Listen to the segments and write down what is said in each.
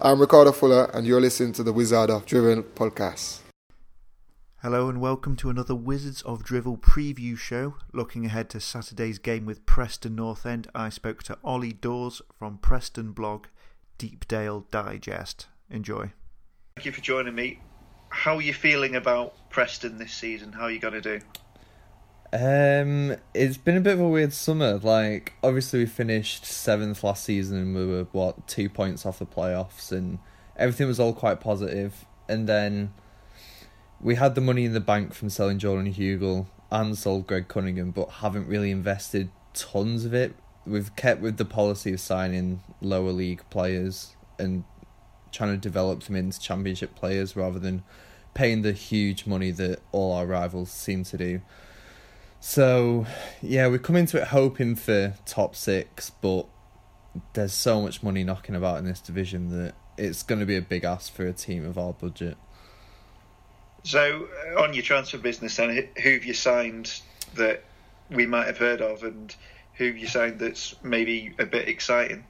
I'm Ricardo Fuller, and you're listening to the Wizard of Drivel podcast. Hello, and welcome to another Wizards of Drivel preview show. Looking ahead to Saturday's game with Preston North End, I spoke to Olly Dawes from Preston blog Deepdale Digest. Enjoy. Thank you for joining me. How are you feeling about Preston this season? How are you going to do? Um, it's been a bit of a weird summer. Like, obviously, we finished seventh last season, and we were what two points off the playoffs, and everything was all quite positive. And then we had the money in the bank from selling Jordan Hugill and sold Greg Cunningham, but haven't really invested tons of it. We've kept with the policy of signing lower league players and trying to develop them into championship players rather than paying the huge money that all our rivals seem to do. So, yeah, we come into it hoping for top six, but there's so much money knocking about in this division that it's going to be a big ask for a team of our budget. So, uh, on your transfer business, then, who have you signed that we might have heard of, and who have you signed that's maybe a bit exciting?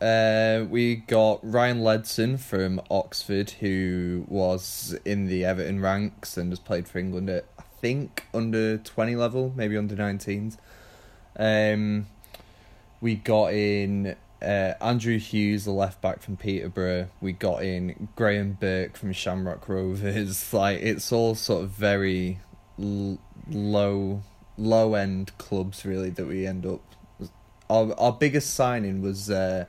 Uh, we got Ryan Ledson from Oxford, who was in the Everton ranks and has played for England at I think under twenty level, maybe under 19s. Um, we got in uh, Andrew Hughes, the left back from Peterborough. We got in Graham Burke from Shamrock Rovers. Like it's all sort of very l- low low end clubs really that we end up. Our our biggest signing was. Uh,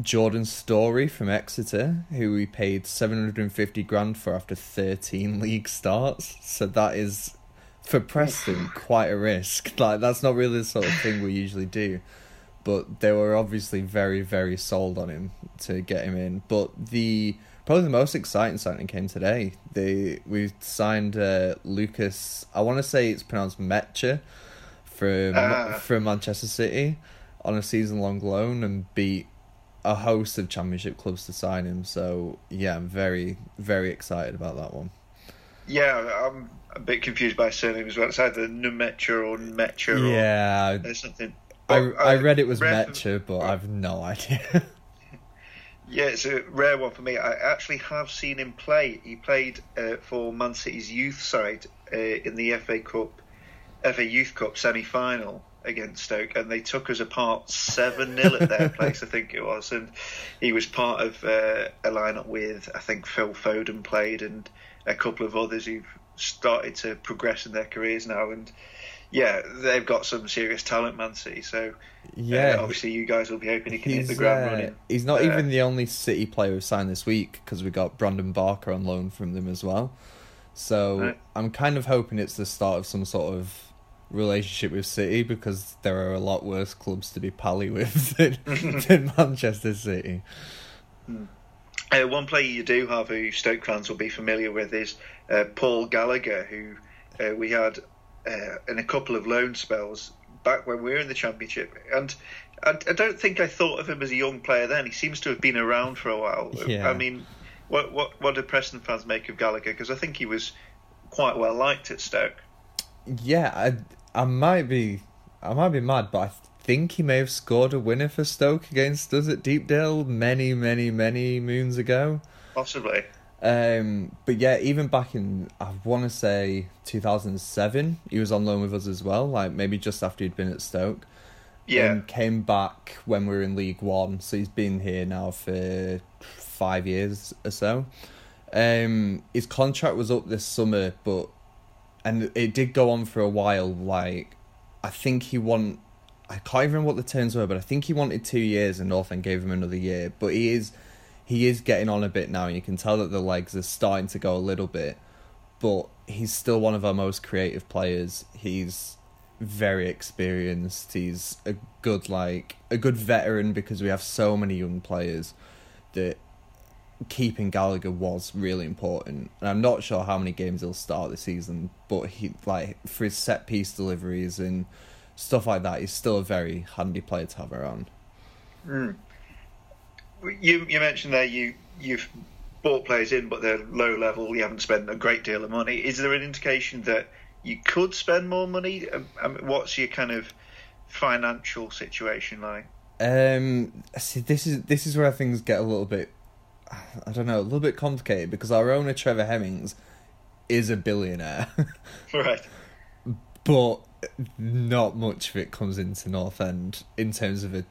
Jordan Storey from Exeter, who we paid 750 grand for after 13 league starts. So that is, for Preston, quite a risk. Like, that's not really the sort of thing we usually do. But they were obviously very, very sold on him to get him in. But the probably the most exciting signing came today. They we signed uh, Lucas. I want to say it's pronounced Metcher from uh. from Manchester City on a season long loan and beat a host of championship clubs to sign him. So yeah, I'm very very excited about that one. Yeah, I'm a bit confused by surname as well. It's either Numetra or Metcher. Yeah, or something. I I read it was Metcher, but I've no idea. yeah, it's a rare one for me. I actually have seen him play. He played uh, for Man City's youth side uh, in the FA Cup, FA Youth Cup semi final against Stoke, and they took us apart seven 0 at their place, I think it was, and he was part of uh, a lineup with I think Phil Foden played and a couple of others who've started to progress in their careers now, and yeah, they've got some serious talent, Man City. So yeah, uh, obviously you guys will be hoping he can hit the ground uh, running. He's not uh, even the only City player who signed this week because we got Brandon Barker on loan from them as well. So right. I'm kind of hoping it's the start of some sort of relationship with City because there are a lot worse clubs to be pally with than, than Manchester City. Uh, one player you do have who Stoke fans will be familiar with is uh, Paul Gallagher, who uh, we had uh, in a couple of loan spells back when we were in the Championship. And I, I, don't think I thought of him as a young player then. He seems to have been around for a while. Yeah. I mean, what what what do Preston fans make of Gallagher? Because I think he was quite well liked at Stoke. Yeah, I I might be I might be mad, but I think he may have scored a winner for Stoke against us at Deepdale many, many, many moons ago. Possibly. Um, but yeah, even back in I want to say 2007, he was on loan with us as well. Like maybe just after he'd been at Stoke. Yeah. And came back when we were in League One, so he's been here now for five years or so. Um, his contract was up this summer, but and it did go on for a while. Like, I think he won. I can't even remember what the terms were, but I think he wanted two years, and North End gave him another year. But he is, he is getting on a bit now. and You can tell that the legs are starting to go a little bit, but he's still one of our most creative players. He's very experienced. He's a good like a good veteran because we have so many young players that keeping Gallagher was really important. And I'm not sure how many games he'll start this season, but he like for his set piece deliveries and stuff like that, he's still a very handy player to have around. Mm. You you mentioned there you you've bought players in, but they're low level. You haven't spent a great deal of money. Is there an indication that you could spend more money? Um, I mean, what's your kind of financial situation like? Um, see, this is this is where things get a little bit I don't know, a little bit complicated because our owner Trevor Hemmings is a billionaire, right? but not much of it comes into North End in terms of a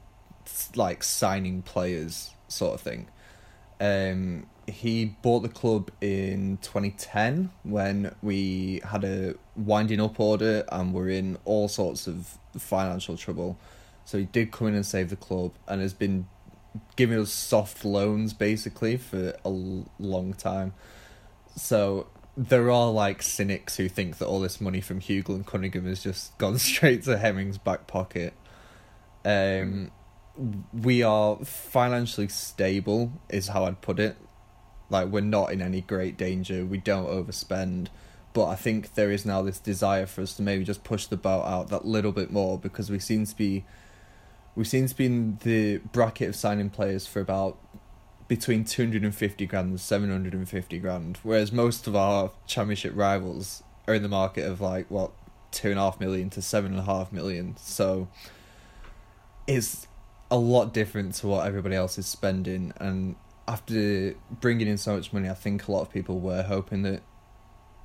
like signing players sort of thing. Um, he bought the club in 2010 when we had a winding up order and were in all sorts of financial trouble. So he did come in and save the club and has been giving us soft loans basically for a long time. So there are like cynics who think that all this money from Hugill and Cunningham has just gone straight to Hemmings' back pocket. Um, we are financially stable, is how I'd put it. Like we're not in any great danger. We don't overspend, but I think there is now this desire for us to maybe just push the boat out that little bit more because we seem to be, we seem to be in the bracket of signing players for about between 250 grand and 750 grand, whereas most of our championship rivals are in the market of like what two and a half million to seven and a half million. So it's a lot different to what everybody else is spending, and after bringing in so much money, I think a lot of people were hoping that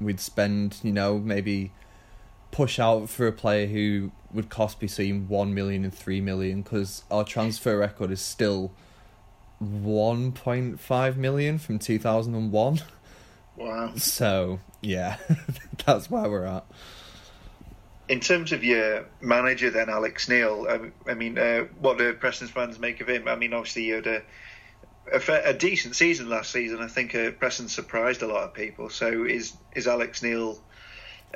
we'd spend, you know, maybe push out for a player who would cost between one million and three million because our transfer record is still 1.5 million from 2001. Wow. So, yeah, that's where we're at. In terms of your manager, then, Alex Neil, I, I mean, uh, what do Preston's fans make of him? I mean, obviously, you had a, a, a decent season last season. I think uh, Preston surprised a lot of people. So, is, is Alex Neil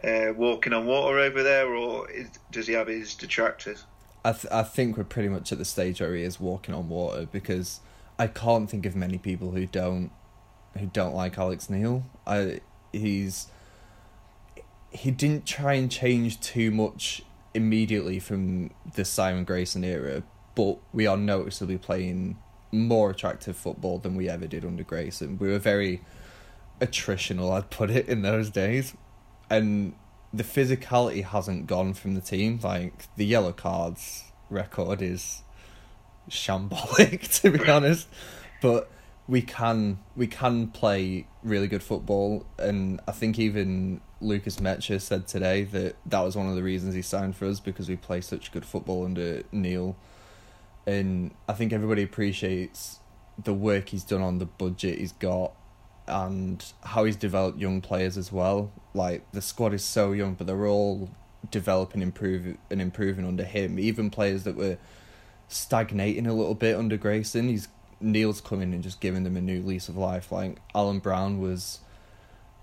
uh, walking on water over there, or is, does he have his detractors? I, th- I think we're pretty much at the stage where he is walking on water because I can't think of many people who don't who don't like Alex Neil. I he's he didn't try and change too much immediately from the Simon Grayson era, but we are noticeably playing more attractive football than we ever did under Grayson. We were very attritional, I'd put it, in those days. And the physicality hasn't gone from the team. Like the yellow cards record is shambolic to be honest. But we can we can play really good football, and I think even Lucas Metcher said today that that was one of the reasons he signed for us because we play such good football under Neil, and I think everybody appreciates the work he's done on the budget he's got and how he's developed young players as well. Like the squad is so young, but they're all developing, improve and improving under him. Even players that were stagnating a little bit under Grayson, he's Neil's coming and just giving them a new lease of life. Like Alan Browne was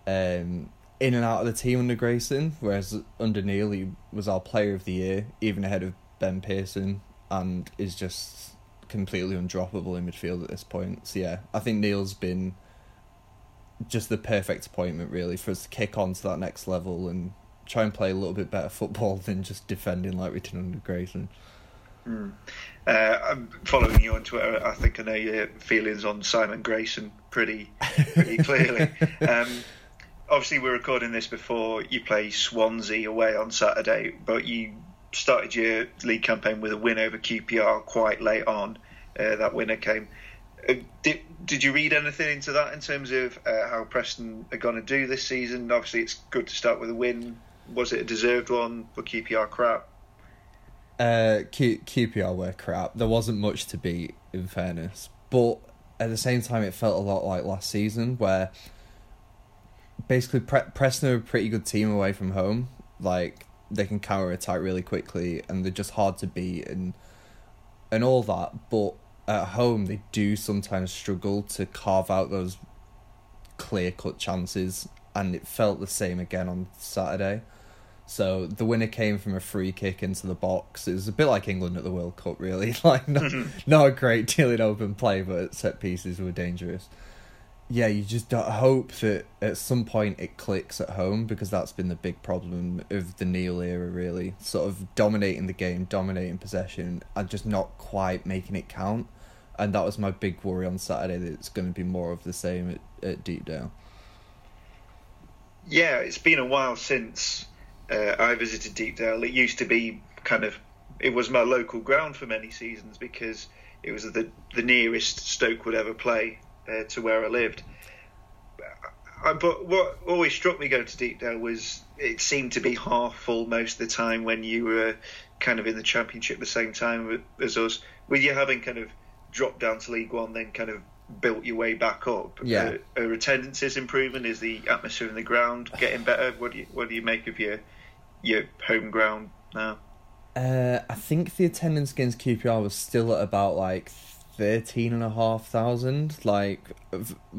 um, in and out of the team under Grayson, whereas under Neil he was our player of the year, even ahead of Ben Pearson, and is just completely undroppable in midfield at this point. So yeah, I think Neil's been just the perfect appointment really for us to kick on to that next level and try and play a little bit better football than just defending like we did under Grayson. Mm. Uh, I'm following you on Twitter. I think I know your feelings on Simon Grayson pretty pretty clearly. um, obviously, we're recording this before you play Swansea away on Saturday, but you started your league campaign with a win over QPR quite late on. Uh, that winner came. Uh, did did you read anything into that in terms of uh, how Preston are going to do this season? Obviously, it's good to start with a win. Was it a deserved one? But QPR crap. Uh, Q- QPR were crap. There wasn't much to beat, in fairness. But at the same time, it felt a lot like last season, where basically Pre- Preston are a pretty good team away from home. Like they can counter attack really quickly, and they're just hard to beat, and and all that. But at home, they do sometimes struggle to carve out those clear cut chances, and it felt the same again on Saturday. So the winner came from a free kick into the box. It was a bit like England at the World Cup, really. Like not, mm-hmm. not a great deal in open play, but set pieces were dangerous. Yeah, you just hope that at some point it clicks at home because that's been the big problem of the Neil era, really. Sort of dominating the game, dominating possession, and just not quite making it count. And that was my big worry on Saturday that it's going to be more of the same at, at Deepdale. Yeah, it's been a while since uh, I visited Deepdale. It used to be kind of it was my local ground for many seasons because it was the the nearest Stoke would ever play uh, to where I lived. Uh, but what always struck me going to Deepdale was it seemed to be half full most of the time when you were kind of in the championship at the same time as us. With you having kind of dropped down to League One, then kind of built your way back up. Yeah. Uh, are attendances improving? Is the atmosphere in the ground getting better? What do you what do you make of your your home ground now? Uh, I think the attendance against QPR was still at about like thirteen and a half thousand. Like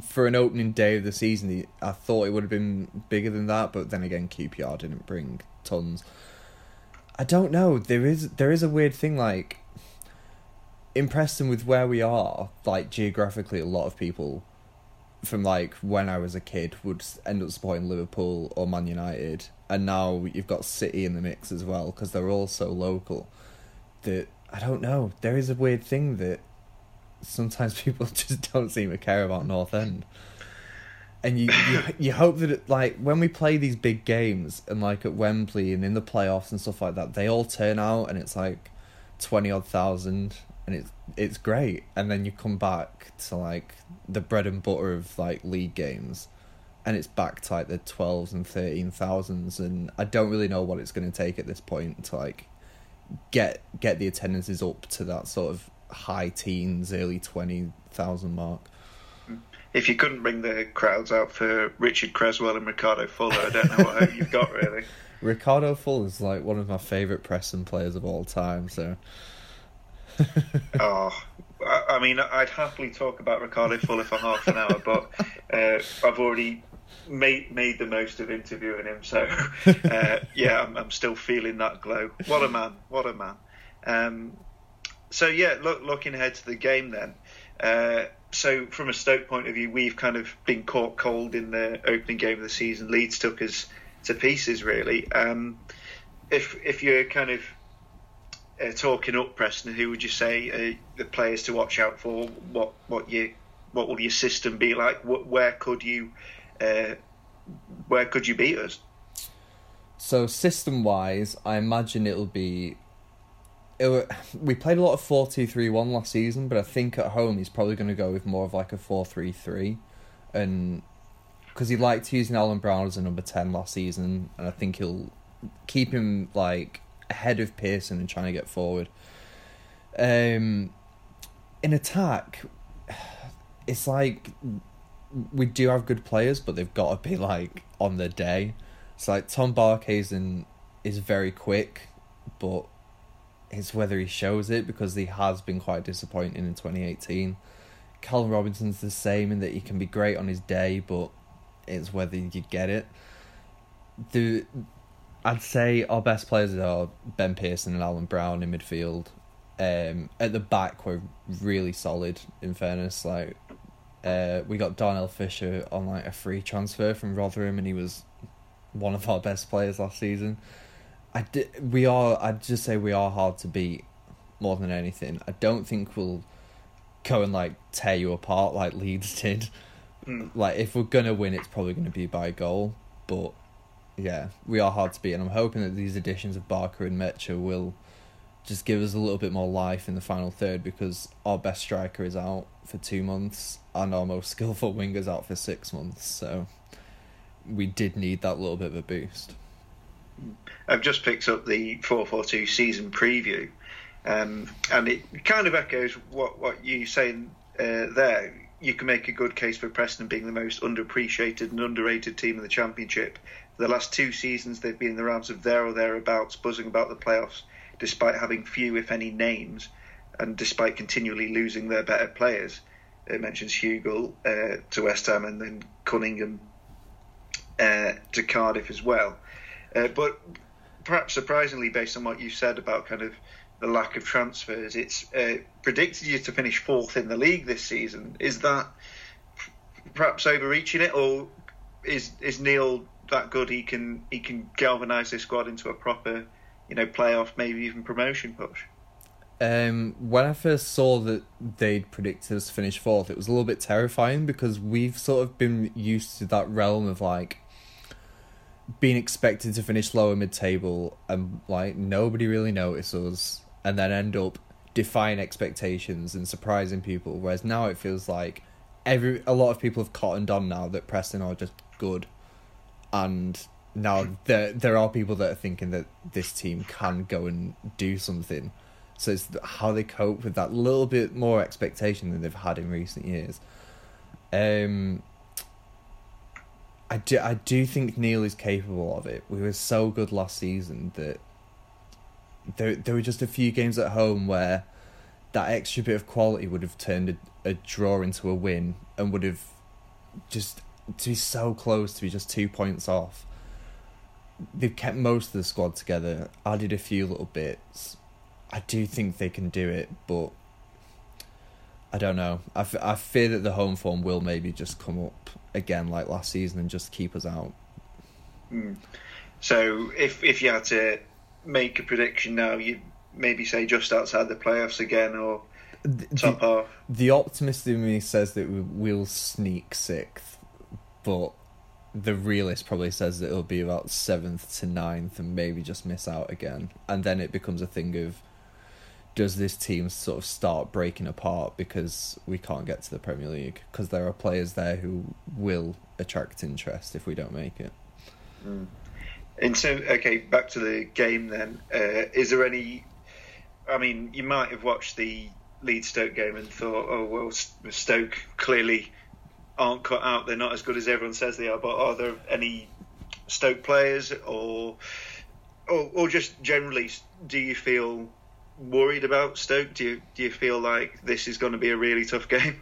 for an opening day of the season, I thought it would have been bigger than that, but then again, QPR didn't bring tons. I don't know. There is there is a weird thing like in Preston with where we are. Like geographically, a lot of people from like when I was a kid would end up supporting Liverpool or Man United, and now you've got City in the mix as well because they're all so local. That I don't know. There is a weird thing that sometimes people just don't seem to care about North End. And you, you you hope that it, like when we play these big games and like at Wembley and in the playoffs and stuff like that, they all turn out and it's like twenty odd thousand and it's it's great. And then you come back to like the bread and butter of like league games, and it's back to like the twelves and thirteen thousands. And I don't really know what it's going to take at this point to like get get the attendances up to that sort of high teens, early twenty thousand mark. If you couldn't bring the crowds out for Richard Cresswell and Ricardo Fuller, I don't know what hope you've got really. Ricardo Fuller is like one of my favourite Preston players of all time. So oh, I, I mean, I'd happily talk about Ricardo Fuller for half an hour, but uh, I've already made made the most of interviewing him. So uh, yeah, I'm, I'm, still feeling that glow. What a man! What a man! Um, so yeah, look, looking ahead to the game then. Uh, so from a Stoke point of view, we've kind of been caught cold in the opening game of the season. Leeds took us to pieces, really. Um, if if you're kind of uh, talking up Preston, who would you say uh, the players to watch out for? What what you what will your system be like? What, where could you uh, where could you beat us? So system wise, I imagine it'll be. It, we played a lot of 4 2 3 1 last season, but I think at home he's probably going to go with more of like a 4 3 3. And because he liked using Alan Browne as a number 10 last season, and I think he'll keep him like ahead of Pearson and trying to get forward. Um, in attack, it's like we do have good players, but they've got to be like on the day. It's like Tom Barkhuizen is very quick, but it's whether he shows it because he has been quite disappointing in 2018. Callum Robinson's the same in that he can be great on his day, but it's whether you get it. The I'd say our best players are Ben Pearson and Alan Browne in midfield. Um, at the back, we're really solid. In fairness, like uh, we got Darnell Fisher on like a free transfer from Rotherham, and he was one of our best players last season. I did, we are. I'd just say we are hard to beat more than anything. I don't think we'll go and like tear you apart like Leeds did. Mm. Like if we're gonna win, it's probably gonna be by goal, but yeah, we are hard to beat, and I'm hoping that these additions of Barker and Metcher will just give us a little bit more life in the final third because our best striker is out for two months and our most skillful winger's out for six months. So we did need that little bit of a boost. I've just picked up the 442 season preview, um, and it kind of echoes what, what you saying uh, there. You can make a good case for Preston being the most underappreciated and underrated team in the Championship the last two seasons, they've been in the rounds of there or thereabouts, buzzing about the playoffs, despite having few, if any, names, and despite continually losing their better players. It mentions Hugill uh, to West Ham and then Cunningham uh, to Cardiff as well. Uh, but perhaps surprisingly, based on what you said about kind of the lack of transfers, it's uh, predicted you to finish fourth in the league this season. Is that perhaps overreaching it, or is is Neil that good, he can he can galvanise this squad into a proper, you know, playoff, maybe even promotion push. Um, when I first saw that they'd predicted us to finish fourth, it was a little bit terrifying because we've sort of been used to that realm of like being expected to finish lower mid table and like nobody really notices and then end up defying expectations and surprising people. Whereas now it feels like every a lot of people have cottoned on now that Preston are just good, and now there there are people that are thinking that this team can go and do something. So it's how they cope with that little bit more expectation than they've had in recent years. Um, I do I do think Neil is capable of it. We were so good last season that there there were just a few games at home where that extra bit of quality would have turned a, a draw into a win and would have just to be so close to be just two points off. They've kept most of the squad together, added a few little bits. I do think they can do it, but I don't know. I, f- I fear that the home form will maybe just come up again like last season and just keep us out. Mm. So if if you had to make a prediction now, you maybe say just outside the playoffs again or the, top the, half. The optimist in me says that we will sneak sixth, but the realist probably says that it'll be about seventh to ninth and maybe just miss out again. And then it becomes a thing of does this team sort of start breaking apart because we can't get to the Premier League? Because there are players there who will attract interest if we don't make it. Mm. And so, okay, back to the game then. Uh, is there any? I mean, you might have watched the Leeds Stoke game and thought, oh well, Stoke clearly aren't cut out. They're not as good as everyone says they are. But are there any Stoke players, or or, or just generally, do you feel worried about Stoke? Do you do you feel like this is going to be a really tough game?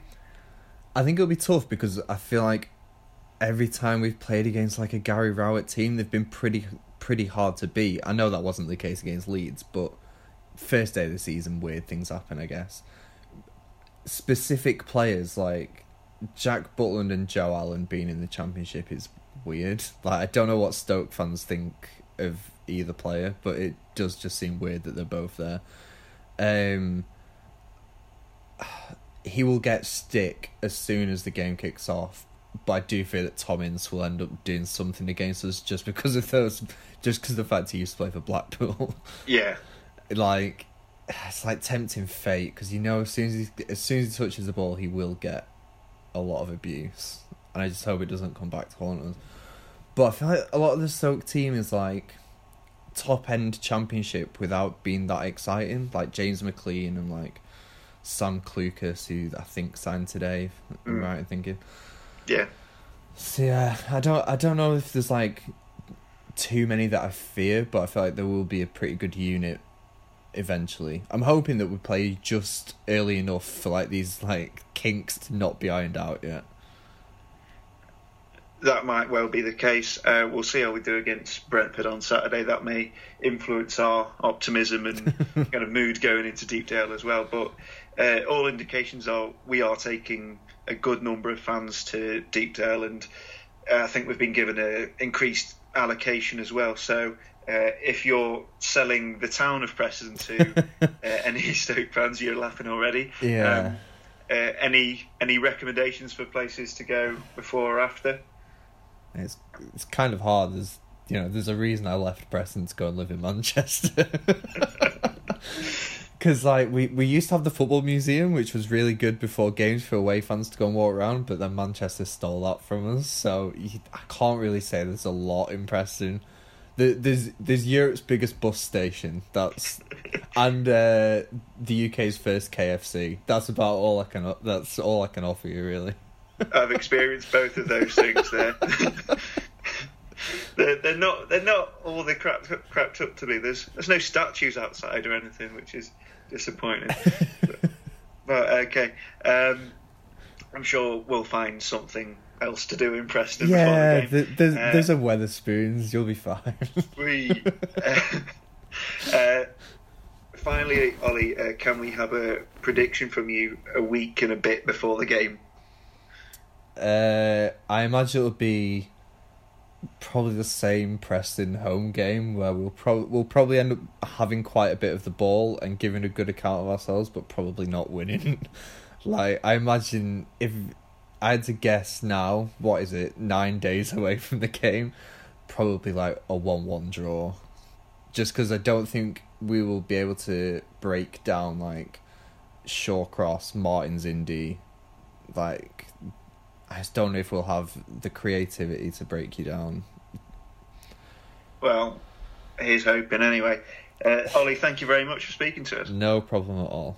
I think it'll be tough because I feel like every time we've played against like a Gary Rowett team, they've been pretty pretty hard to beat. I know that wasn't the case against Leeds, but first day of the season, weird things happen. I guess specific players like Jack Butland and Joe Allen being in the championship is weird. Like I don't know what Stoke fans think of either player, but it does just seem weird that they're both there. Um, he will get stick as soon as the game kicks off, but I do fear that Tom Ince will end up doing something against us just because of those, just because of the fact he used to play for Blackpool. Yeah, like it's like tempting fate because you know as soon as he as soon as he touches the ball, he will get a lot of abuse, and I just hope it doesn't come back to haunt us. But I feel like a lot of the Stoke team is like top end championship without being that exciting, like James McClean and like Sam Clucas, who I think signed today. Mm. Right in thinking. Yeah. So yeah, I don't I don't know if there's like too many that I fear, but I feel like there will be a pretty good unit eventually. I'm hoping that we play just early enough for like these like kinks to not be ironed out yet that might well be the case. Uh, we'll see how we do against Brentford on Saturday. That may influence our optimism and kind of mood going into Deepdale as well. But uh, all indications are we are taking a good number of fans to Deepdale, and uh, I think we've been given an increased allocation as well. So uh, if you're selling the town of Preston to uh, any Stoke fans, you're laughing already. Yeah. Um, uh, any any recommendations for places to go before or after? It's it's kind of hard. There's you know there's a reason I left Preston to go and live in Manchester. Because like we, we used to have the football museum, which was really good before games for away fans to go and walk around, but then Manchester stole that from us. So you, I can't really say there's a lot in Preston. The, there's there's Europe's biggest bus station. That's and uh, the UK's first KFC. That's about all I can. That's all I can offer you, really. I've experienced both of those things there. they're, they're not they're not all they crap, cracked up to be. There's there's no statues outside or anything, which is disappointing. but, but, okay, um, I'm sure we'll find something else to do in Preston. Yeah, the the, there's uh, there's a Wetherspoons. You'll be fine. we. Uh, uh, finally, Olly, uh, can we have a prediction from you a week and a bit before the game? Uh, I imagine it'll be probably the same Preston home game where we'll probably we'll probably end up having quite a bit of the ball and giving a good account of ourselves, but probably not winning. like I imagine if I had to guess now, what is it? Nine days away from the game, probably like a one-one draw. Just because I don't think we will be able to break down like Shawcross, Martins Indi, like I just don't know if we'll have the creativity to break you down. Well, here's hoping anyway. Uh, Olly, thank you very much for speaking to us. No problem at all.